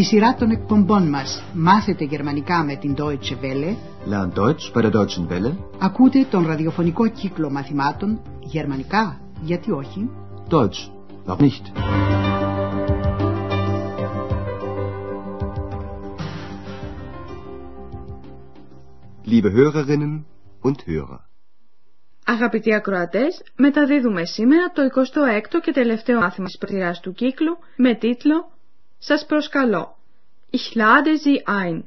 Τη σειρά των εκπομπών μας «Μάθετε γερμανικά με την Deutsche Welle» Lernt Deutsch bei der Deutschen Welle. ακούτε τον ραδιοφωνικό κύκλο μαθημάτων «Γερμανικά, γιατί όχι» Deutsch. Warum nicht? Liebe Hörerinnen und Hörer. Αγαπητοί ακροατές, μεταδίδουμε σήμερα το 26ο και τελευταίο μάθημα της προτειράς του κύκλου με τίτλο «Σας προσκαλώ». Ich lade Sie ein.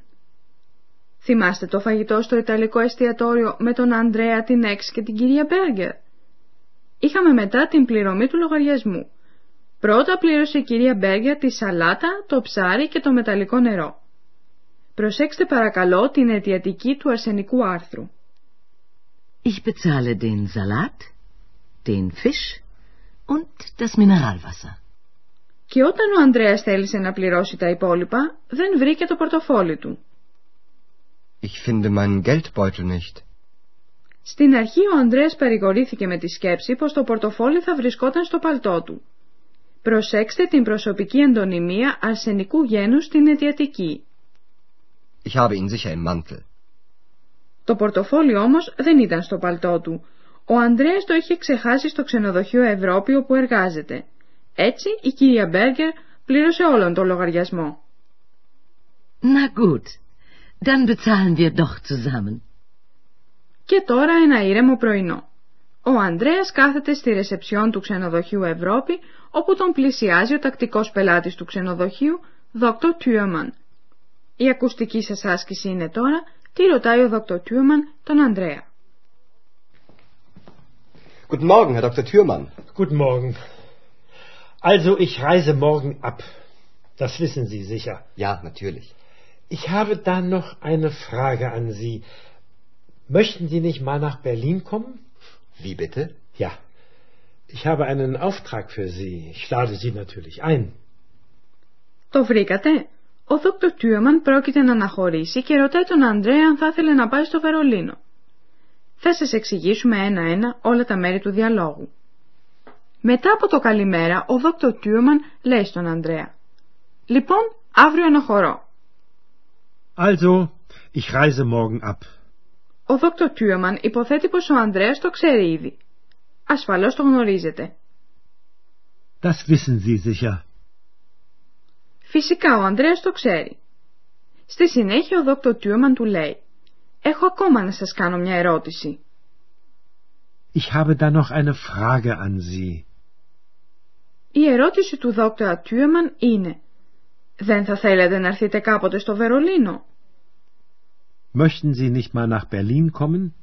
Θυμάστε το φαγητό στο Ιταλικό εστιατόριο με τον Ανδρέα, την Έξ και την κυρία Μπέργκερ. Είχαμε μετά την πληρωμή του λογαριασμού. Πρώτα πλήρωσε η κυρία Μπέργκερ τη σαλάτα, το ψάρι και το μεταλλικό νερό. Προσέξτε παρακαλώ την αιτιατική του αρσενικού άρθρου. Ich bezahle den Salat, den Fisch und das Mineralwasser. Και όταν ο Ανδρέας θέλησε να πληρώσει τα υπόλοιπα, δεν βρήκε το πορτοφόλι του. Ich finde meinen Geldbeutel nicht. Στην αρχή ο Ανδρέας παρηγορήθηκε με τη σκέψη πως το πορτοφόλι θα βρισκόταν στο παλτό του. Προσέξτε την προσωπική εντονιμία αρσενικού γένους στην αιτιατική. Ich habe ihn sicher im Mantel. Το πορτοφόλι όμως δεν ήταν στο παλτό του. Ο Ανδρέας το είχε ξεχάσει στο ξενοδοχείο Ευρώπη όπου εργάζεται. Έτσι η κυρία Μπέργκερ πλήρωσε όλον το λογαριασμό. Na gut, dann bezahlen wir doch zusammen. Και τώρα ένα ήρεμο πρωινό. Ο Ανδρέας κάθεται στη ρεσεψιόν του ξενοδοχείου Ευρώπη, όπου τον πλησιάζει ο τακτικός πελάτης του ξενοδοχείου, Δόκτωρ Τιούμαν. Η ακουστική σας άσκηση είναι τώρα, τι ρωτάει ο Δόκτωρ Τιούμαν τον Ανδρέα. Guten Morgen, Herr Dr. Thürmann. Guten Morgen. Also, ich reise morgen ab. Das wissen Sie sicher. Ja, natürlich. Ich habe da noch eine Frage an Sie. Möchten Sie nicht mal nach Berlin kommen? Wie bitte? Ja. Ich habe einen Auftrag für Sie. Ich lade Sie natürlich ein. Το βρήκατε? Ο Δόκτωρ Τιούμαν πρόκειται να αναχωρήσει και ρωτάει τον Ανδρέα αν θα ήθελε να πάει στο Βερολίνο. Θα σας εξηγήσουμε ένα-ένα όλα τα μέρη του διαλόγου. Μετά από το καλημέρα, ο Δόκτωρ Τιούμαν λέει στον Ανδρέα. Λοιπόν, αύριο αναχωρώ. Also, ich reise morgen ab. Ο Δόκτωρ Τιούμαν υποθέτει πως ο Ανδρέας το ξέρει ήδη. Ασφαλώς το γνωρίζετε. Das wissen Sie sicher. Φυσικά ο Ανδρέας το ξέρει. Στη συνέχεια ο Δόκτωρ Τιούμαν του λέει «Έχω ακόμα να σας κάνω μια ερώτηση». Ich habe da noch eine Frage an Sie. Η ερώτηση του Δόκτωρα Τιούμαν είναι «Δεν θα θέλετε να έρθετε κάποτε στο Βερολίνο» Möchten Sie nicht mal nach Berlin kommen?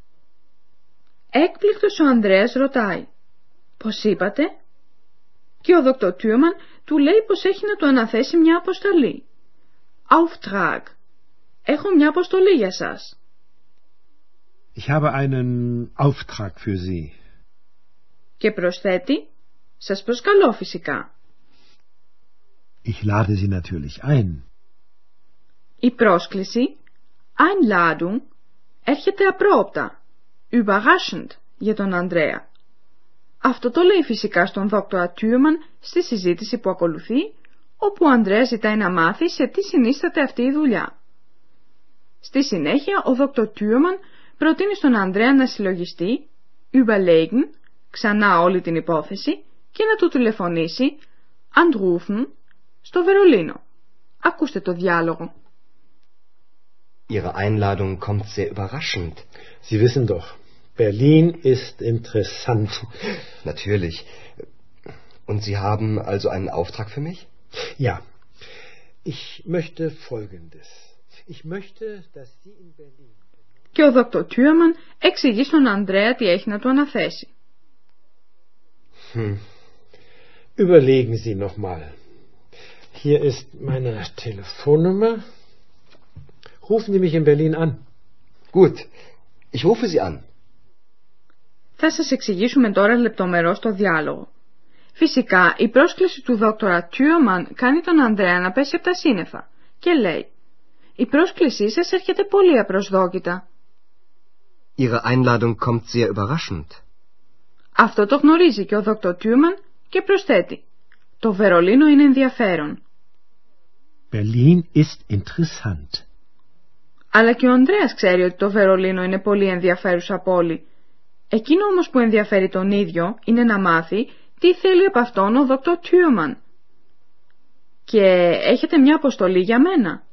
Έκπληκτος ο Ανδρέας ρωτάει «Πώς είπατε» και ο Δόκτωρ Τιούμαν του λέει πως έχει να του αναθέσει μια αποστολή. Auftrag. Έχω μια αποστολή για σας. Ich habe einen Auftrag für Sie. Και προσθέτει «Σας προσκαλώ φυσικά». Ich lade Sie natürlich ein. Η πρόσκληση Einladung έρχεται απρόοπτα, überraschend για τον Ανδρέα. Αυτό το λέει φυσικά στον δόκτωρα Τιούμαν στη συζήτηση που ακολουθεί, όπου ο Ανδρέας ζητάει να μάθει σε τι συνίσταται αυτή η δουλειά. Στη συνέχεια, ο δόκτωρ Τιούμαν προτείνει στον Ανδρέα να συλλογιστεί, überlegen, ξανά όλη την υπόθεση και να του τηλεφωνήσει, anrufen, στο Βερολίνο. Ακούστε το διάλογο. Ihre Einladung kommt sehr überraschend. Sie wissen doch, Berlin ist interessant. Natürlich. Und Sie haben also einen Auftrag für mich? Ja, ich möchte Folgendes. Ich möchte, dass Sie in Berlin... Και ο Δόκτωρ Τιούμαν εξηγεί στον Ανδρέα τι έχει να του αναθέσει. Hm. Überlegen Sie noch mal. Hier ist meine Telefonnummer. Rufen Sie mich in Berlin an. Gut. Ich rufe Sie an. Θα σας εξηγήσουμε τώρα λεπτομερώς το διάλογο. Φυσικά, η πρόσκληση του δόκτωρα Τιούμαν κάνει τον Ανδρέα να πέσει από τα σύννεφα και λέει «Η πρόσκλησή σας έρχεται πολύ απροσδόκητα». Ihre Einladung kommt sehr überraschend. Αυτό το γνωρίζει και ο δόκτωρ Τιούμαν και προσθέτει «Το Βερολίνο είναι ενδιαφέρον». Berlin ist interessant. Αλλά και ο Ανδρέας ξέρει ότι το Βερολίνο είναι πολύ ενδιαφέρουσα πόλη. Εκείνο όμως που ενδιαφέρει τον ίδιο είναι να μάθει τι θέλει από αυτόν ο Δόκτωρ Τιούμαν. Και έχετε μια αποστολή για μένα.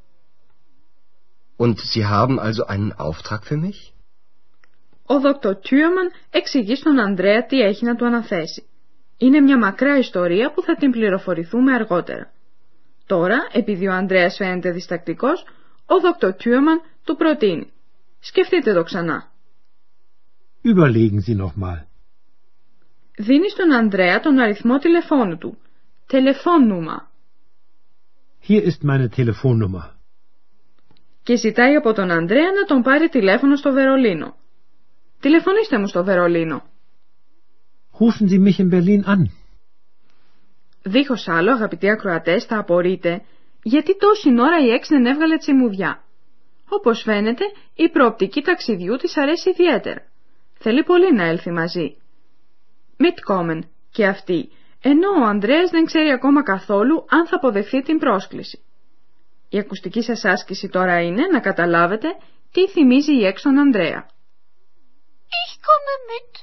Und Sie haben also einen Auftrag für mich? Ο Δόκτωρ Τιούμαν εξηγεί στον Ανδρέα τι έχει να του αναθέσει. Είναι μια μακρά ιστορία που θα την πληροφορηθούμε αργότερα. Τώρα, επειδή ο Ανδρέας φαίνεται διστακτικός, ο Δόκτωρ Τιούμαν του προτείνει. Σκεφτείτε το ξανά. Überlegen Sie noch mal. Δίνει στον Ανδρέα τον αριθμό τηλεφώνου του. Τηλεφώνουμα. Hier ist meine Telefonnummer. Και ζητάει από τον Ανδρέα να τον πάρει τηλέφωνο στο Βερολίνο. Τηλεφωνήστε μου στο Βερολίνο. Rufen Sie mich in Berlin an. Δίχως άλλο, αγαπητοί ακροατές, θα απορείτε γιατί τόση ώρα η Έξ δεν έβγαλε τσιμουδιά. Όπως φαίνεται, η προοπτική ταξιδιού της αρέσει ιδιαίτερα. Θέλει πολύ να έλθει μαζί. Mitkommen και αυτή, ενώ ο Ανδρέας δεν ξέρει ακόμα καθόλου αν θα αποδεχθεί την πρόσκληση. Η ακουστική σας άσκηση τώρα είναι να καταλάβετε τι θυμίζει η Έξ τον Ανδρέα. Ich komme mit.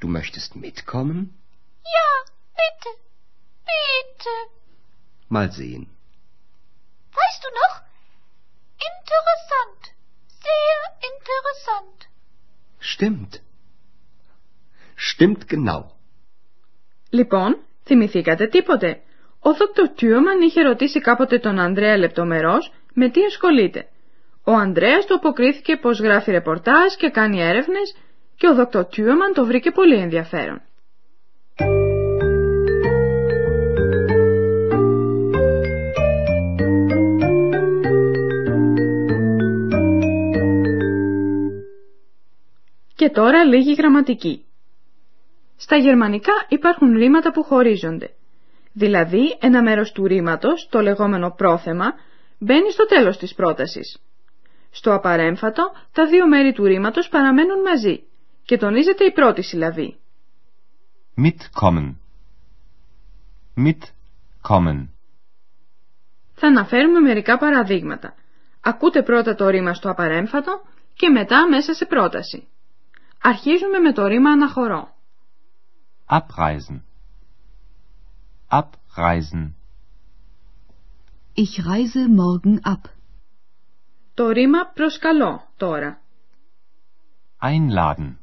Du möchtest mitkommen? Ja, bitte. Bitte. Mal sehen. Weißt du noch? Interessant. Sehr interessant. Stimmt. Stimmt genau. Λοιπόν, θυμηθήκατε τίποτε; Ο Δόκτωρ Τιούμαν είχε ρωτήσει κάποτε τον Ανδρέα λεπτομερώς με τι ασχολείται. Ο Ανδρέας του αποκρίθηκε πως γράφει ρεπορτάζ και κάνει έρευνες και ο Δόκτωρ Τιούμαν το βρήκε πολύ ενδιαφέρον. Και τώρα λίγη γραμματική. Στα γερμανικά υπάρχουν ρήματα που χωρίζονται. Δηλαδή, ένα μέρος του ρήματος, το λεγόμενο πρόθεμα, μπαίνει στο τέλος της πρότασης. Στο απαρέμφατο, τα δύο μέρη του ρήματος παραμένουν μαζί και τονίζεται η πρώτη συλλαβή. Mitkommen. Mitkommen. Θα αναφέρουμε μερικά παραδείγματα. Ακούτε πρώτα το ρήμα στο απαρέμφατο και μετά μέσα σε πρόταση. Αρχίζουμε με το ρήμα αναχωρώ. Abreisen. Abreisen. Ich reise morgen ab. Το ρήμα προσκαλώ τώρα. Einladen.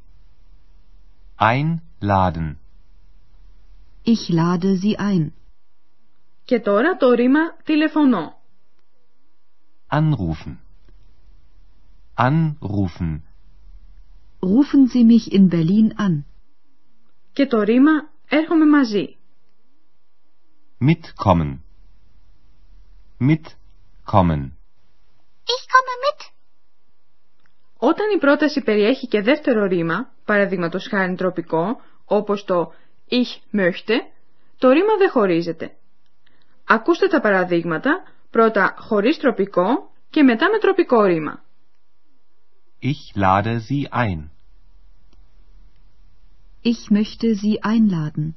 Einladen. Ich lade Sie ein. Και τώρα το ρήμα τηλεφωνώ. Anrufen. Anrufen. Rufen Sie mich in Berlin an. Και το ρήμα έρχομαι μαζί. Mitkommen. Mitkommen. Ich komme mit. Όταν η πρόταση περιέχει και δεύτερο ρήμα, παραδείγματος χάρη τροπικό, όπως το ich möchte, το ρήμα δεν χωρίζεται. Ακούστε τα παραδείγματα, πρώτα χωρίς τροπικό και μετά με τροπικό ρήμα. Ich lade Sie ein. Ich möchte Sie einladen.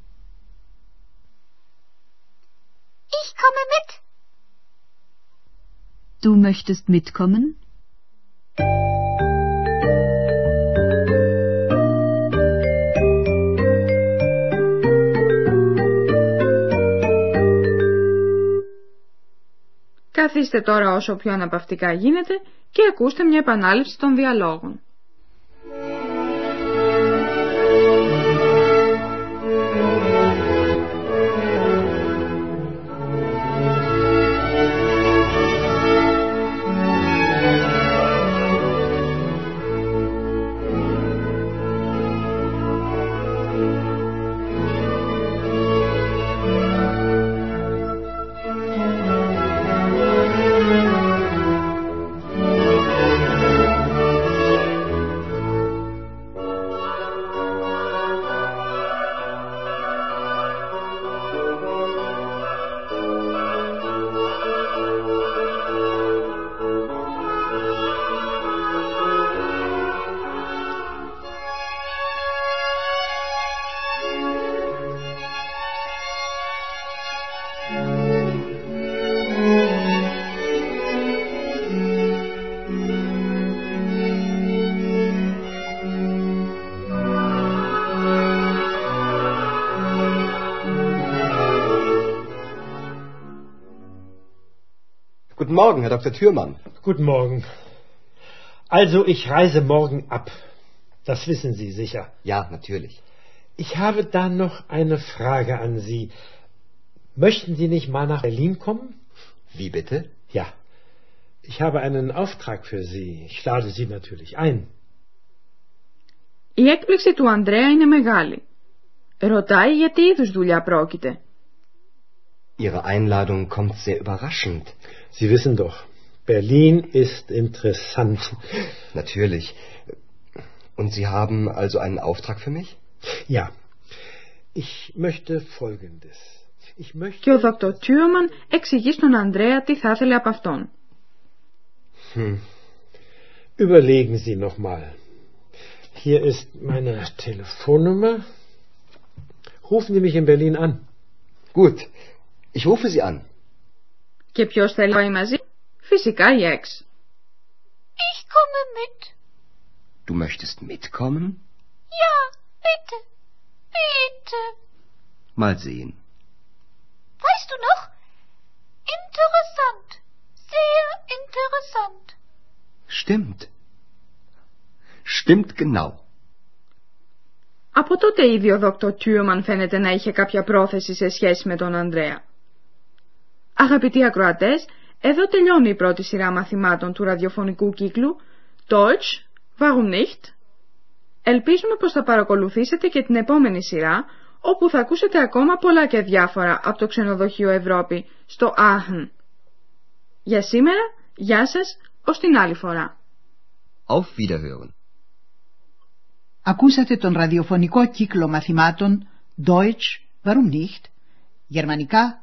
Ich komme mit. Du möchtest mitkommen? Καθίστε τώρα όσο πιο αναπαυτικά γίνεται και ακούστε μια επανάληψη των διαλόγων. Guten Morgen, Herr Dr. Thürmann. Guten Morgen. Also, ich reise morgen ab. Das wissen Sie sicher. Ja, natürlich. Ich habe da noch eine Frage an Sie. Möchten Sie nicht mal nach Berlin kommen? Wie bitte? Ja. Ich habe einen Auftrag für Sie. Ich lade Sie natürlich ein. Η έκπληξη του Ανδρέα είναι μεγάλη. Ρωτάει για τι είδους δουλειά πρόκειται. Ihre Einladung kommt sehr überraschend. Sie wissen doch, Berlin ist interessant. Natürlich. Und Sie haben also einen Auftrag für mich? Ja. Ich möchte Folgendes. Ich möchte... Και ο Δόκτωρ Τιούμαν εξηγεί στον Ανδρέα τι θα ήθελε από αυτόν. Hm. Überlegen Sie noch mal. Hier ist meine Telefonnummer. Rufen Sie mich in Berlin an. Gut. Ich rufe Sie an. Και ποιος θέλει να πάει μαζί? Φυσικά η Εξ. Ich komme mit. Du möchtest mitkommen? Ja, bitte. Bitte. Mal sehen. Weißt du noch? Interessant. Sehr interessant. Stimmt. Stimmt genau. Από τότε ήδη ο Δόκτωρ Τιούμαν φαίνεται να είχε κάποια πρόθεση σε σχέση με τον Ανδρέα. Αγαπητοί ακροατές, εδώ τελειώνει η πρώτη σειρά μαθημάτων του ραδιοφωνικού κύκλου Deutsch, warum nicht? Ελπίζουμε πως θα παρακολουθήσετε και την επόμενη σειρά, όπου θα ακούσετε ακόμα πολλά και διάφορα από το ξενοδοχείο Ευρώπη στο Aachen. Για σήμερα, γεια σας, ως την άλλη φορά. Auf Wiederhören. Ακούσατε τον ραδιοφωνικό κύκλο μαθημάτων Deutsch, warum nicht? Γερμανικά,